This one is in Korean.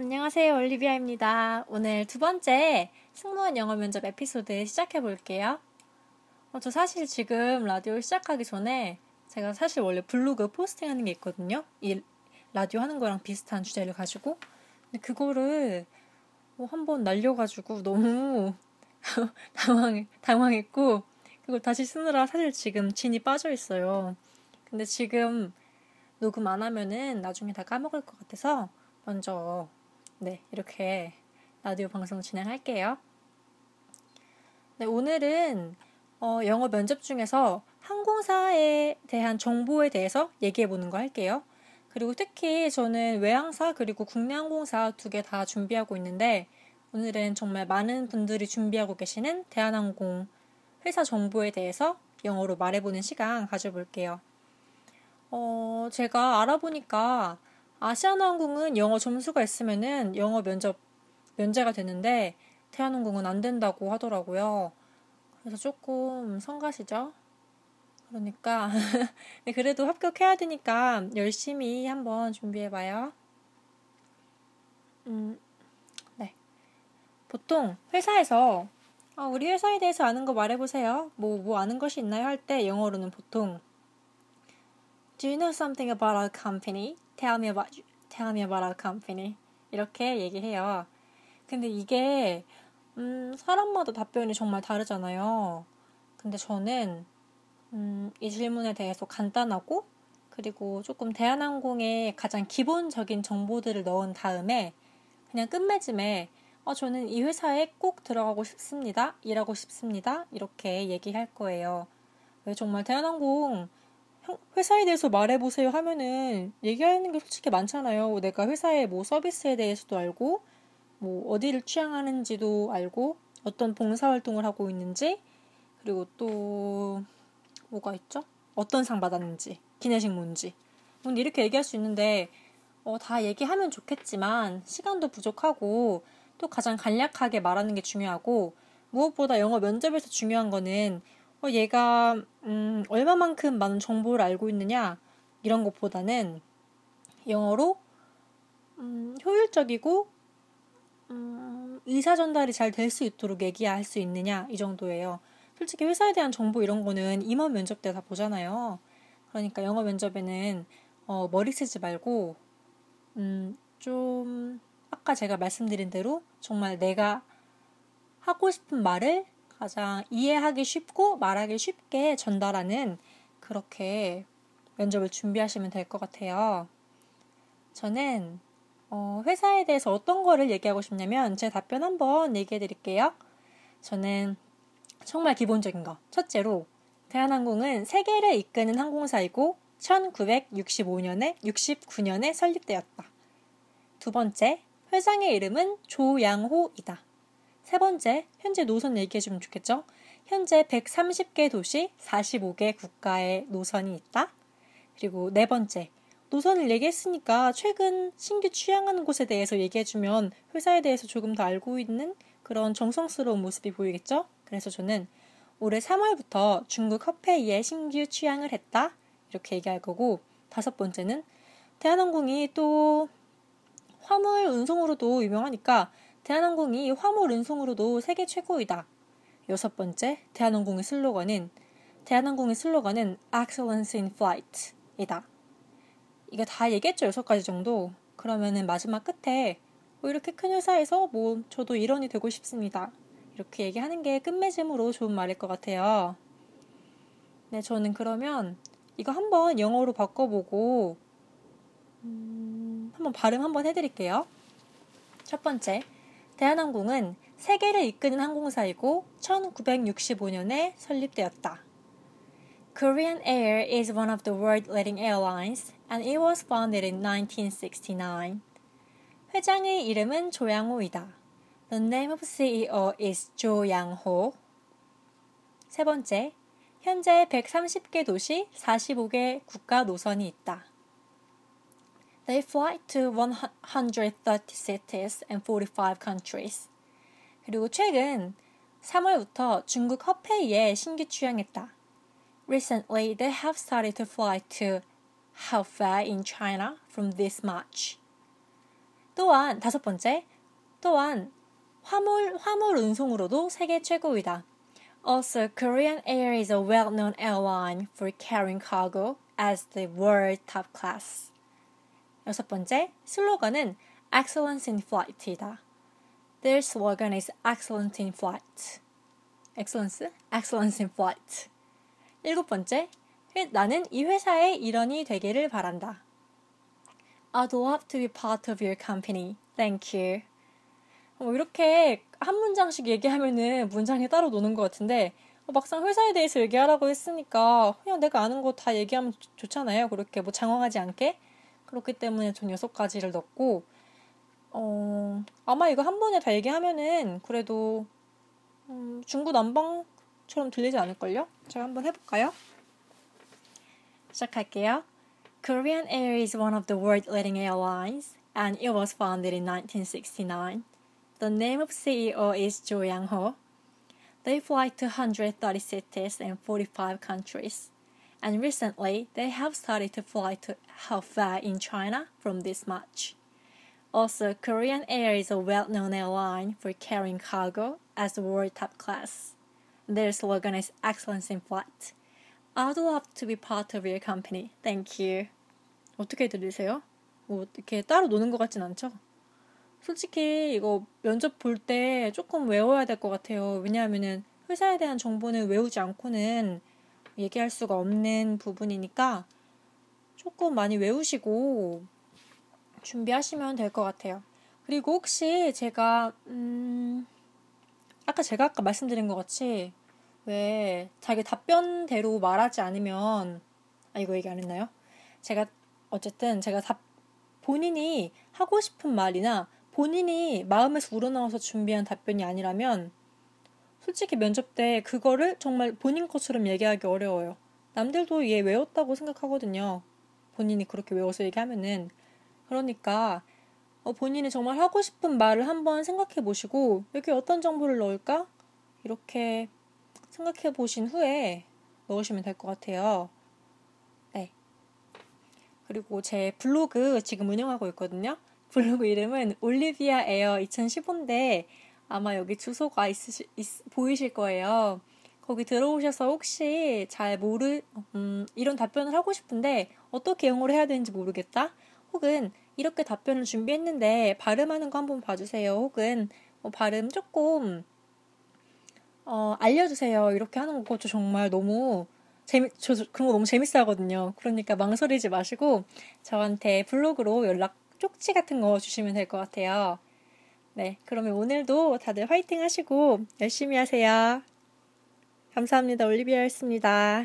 안녕하세요. 올리비아입니다. 오늘 두 번째 승무원 영어 면접 에피소드 시작해 볼게요. 어, 저 사실 지금 라디오 시작하기 전에 제가 사실 원래 블로그 포스팅 하는 게 있거든요. 이 라디오 하는 거랑 비슷한 주제를 가지고. 근데 그거를 뭐 한번 날려가지고 너무 당황, 당황했고, 그걸 다시 쓰느라 사실 지금 진이 빠져 있어요. 근데 지금 녹음 안 하면은 나중에 다 까먹을 것 같아서 먼저 네, 이렇게 라디오 방송 진행할게요. 네, 오늘은 어, 영어 면접 중에서 항공사에 대한 정보에 대해서 얘기해 보는 거 할게요. 그리고 특히 저는 외항사 그리고 국내 항공사 두 개 다 준비하고 있는데 오늘은 정말 많은 분들이 준비하고 계시는 대한항공 회사 정보에 대해서 영어로 말해보는 시간 가져볼게요. 어, 제가 알아보니까 아시아나항공은 영어 점수가 있으면은 영어 면접 면제가 되는데 대한항공은 안 된다고 하더라고요. 그래서 조금 성가시죠? 그러니까 네, 그래도 합격해야 되니까 열심히 한번 준비해봐요. 음, 네. 보통 회사에서 아, 우리 회사에 대해서 아는 거 말해보세요. 뭐, 뭐 아는 것이 있나요? 할 때 영어로는 보통 Do you know something about our company? Tell me about Tell me about our company. 이렇게 얘기해요. 근데 이게 음, 사람마다 답변이 정말 다르잖아요. 근데 저는 음, 이 질문에 대해서 간단하고 그리고 조금 대한항공의 가장 기본적인 정보들을 넣은 다음에 그냥 끝맺음에 어, 저는 이 회사에 꼭 들어가고 싶습니다. 일하고 싶습니다. 이렇게 얘기할 거예요. 왜 정말 대한항공 회사에 대해서 말해보세요 하면은 얘기하는 게 솔직히 많잖아요. 내가 회사의 뭐 서비스에 대해서도 알고, 뭐 어디를 취향하는지도 알고, 어떤 봉사활동을 하고 있는지, 그리고 또 뭐가 있죠? 어떤 상 받았는지, 기내식 뭔지. 뭐 이렇게 얘기할 수 있는데, 어, 다 얘기하면 좋겠지만, 시간도 부족하고, 또 가장 간략하게 말하는 게 중요하고, 무엇보다 영어 면접에서 중요한 거는 어, 얘가 음, 얼마만큼 많은 정보를 알고 있느냐 이런 것보다는 영어로 음, 효율적이고 음, 의사 전달이 잘 될 수 있도록 얘기할 수 있느냐 이 정도예요. 솔직히 회사에 대한 정보 이런 거는 임원 면접 때 다 보잖아요. 그러니까 영어 면접에는 어, 머리 쓰지 말고 음, 좀 아까 제가 말씀드린 대로 정말 내가 하고 싶은 말을 가장 이해하기 쉽고 말하기 쉽게 전달하는 그렇게 면접을 준비하시면 될 것 같아요. 저는 어, 회사에 대해서 어떤 거를 얘기하고 싶냐면 제 답변 한번 얘기해 드릴게요. 저는 정말 기본적인 거. 첫째로 대한항공은 세계를 이끄는 항공사이고 1965년에 69년에 설립되었다. 두 번째, 회장의 이름은 조양호이다. 세 번째, 현재 노선 얘기해 주면 좋겠죠? 현재 130개 도시 45개 국가의 노선이 있다. 그리고 네 번째, 노선을 얘기했으니까 최근 신규 취향하는 곳에 대해서 얘기해주면 회사에 대해서 조금 더 알고 있는 그런 정성스러운 모습이 보이겠죠? 그래서 저는 올해 3월부터 중국 허페이에 신규 취향을 했다. 이렇게 얘기할 거고, 다섯 번째는 대한항공이 또 화물 운송으로도 유명하니까 대한항공이 화물 운송으로도 세계 최고이다. 여섯 번째, 대한항공의 슬로건은 대한항공의 슬로건은 Excellence in Flight이다. 이거 다 얘기했죠, 여섯 가지 정도. 그러면은 마지막 끝에 뭐 이렇게 큰 회사에서 뭐 저도 일원이 되고 싶습니다. 이렇게 얘기하는 게 끝맺음으로 좋은 말일 것 같아요. 네, 저는 그러면 이거 한번 영어로 바꿔보고 음, 한번 발음 한번 해드릴게요. 첫 번째, 대한항공은 세계를 이끄는 항공사이고 1965년에 설립되었다. Korean Air is one of the world leading airlines and it was founded in 1969. 회장의 이름은 조양호이다. The name of CEO is 조양호. 세 번째, 현재 130개 도시 45개 국가 노선이 있다. They fly to 130 cities and 45 countries. 그리고 최근 3월부터 중국 허페이에 신규 취항했다. Recently, they have started to fly to Hefei in China from this March. 또한 다섯 번째, 또한 화물 화물 운송으로도 세계 최고이다. Also, Korean Air is a well-known airline for carrying cargo as the world top class. 여섯 번째, 슬로건은 Excellence in Flight이다. Their slogan is Excellence in Flight. Excellence? Excellence in Flight. 일곱 번째, 나는 이 회사의 일원이 되기를 바란다. I'd love to be part of your company. Thank you. 뭐 이렇게 한 문장씩 얘기하면은 문장이 따로 노는 것 같은데 어, 막상 회사에 대해서 얘기하라고 했으니까 그냥 내가 아는 거 다 얘기하면 좋, 잖아요 그렇게 뭐 장황하지 않게. 그렇기 때문에 전 여섯 가지를 넣고 어, 아마 이거 한 번에 다 얘기하면은 그래도 음, 중구난방처럼 들리지 않을걸요? 제가 한번 해볼까요? 시작할게요. Korean Air is one of the world leading airlines and it was founded in 1969. The name of CEO is Jo Yang-ho. They fly to 130 cities in 45 countries. And recently, they have started to fly to Hefei in China from this March. Also, Korean Air is a well-known airline for carrying cargo as world top class. Their slogan is excellence in flight. I'd love to be part of your company. Thank you. 어떻게 들리세요? 뭐 이렇게 따로 노는 것 같진 않죠? 솔직히 이거 면접 볼 때 조금 외워야 될 것 같아요. 왜냐하면은 회사에 대한 정보는 외우지 않고는 얘기할 수가 없는 부분이니까 조금 많이 외우시고 준비하시면 될 것 같아요. 그리고 혹시 제가 음 아까 제가 아까 말씀드린 것 같이 왜 자기 답변대로 말하지 않으면 아 이거 얘기 안 했나요? 제가 어쨌든 제가 답 본인이 하고 싶은 말이나 본인이 마음에서 우러나와서 준비한 답변이 아니라면 솔직히 면접 때 그거를 정말 본인 것처럼 얘기하기 어려워요. 남들도 얘 외웠다고 생각하거든요. 본인이 그렇게 외워서 얘기하면은. 그러니까 어, 본인이 정말 하고 싶은 말을 한번 생각해 보시고 여기 어떤 정보를 넣을까? 이렇게 생각해 보신 후에 넣으시면 될 것 같아요. 네. 그리고 제 블로그 지금 운영하고 있거든요. 블로그 이름은 올리비아 에어 2015인데 아마 여기 주소가 있으시, 있, 보이실 거예요. 거기 들어오셔서 혹시 잘 모르, 음, 이런 답변을 하고 싶은데 어떻게 영어로 해야 되는지 모르겠다? 혹은 이렇게 답변을 준비했는데 발음하는 거 한번 봐주세요. 혹은 뭐 발음 조금 어, 알려주세요. 이렇게 하는 거저 정말 너무 재미, 저 그런 거 너무 재밌어 하거든요. 그러니까 망설이지 마시고 저한테 블로그로 연락 쪽지 같은 거 주시면 될 것 같아요. 네, 그러면 오늘도 다들 화이팅 하시고 열심히 하세요. 감사합니다. 올리비아였습니다.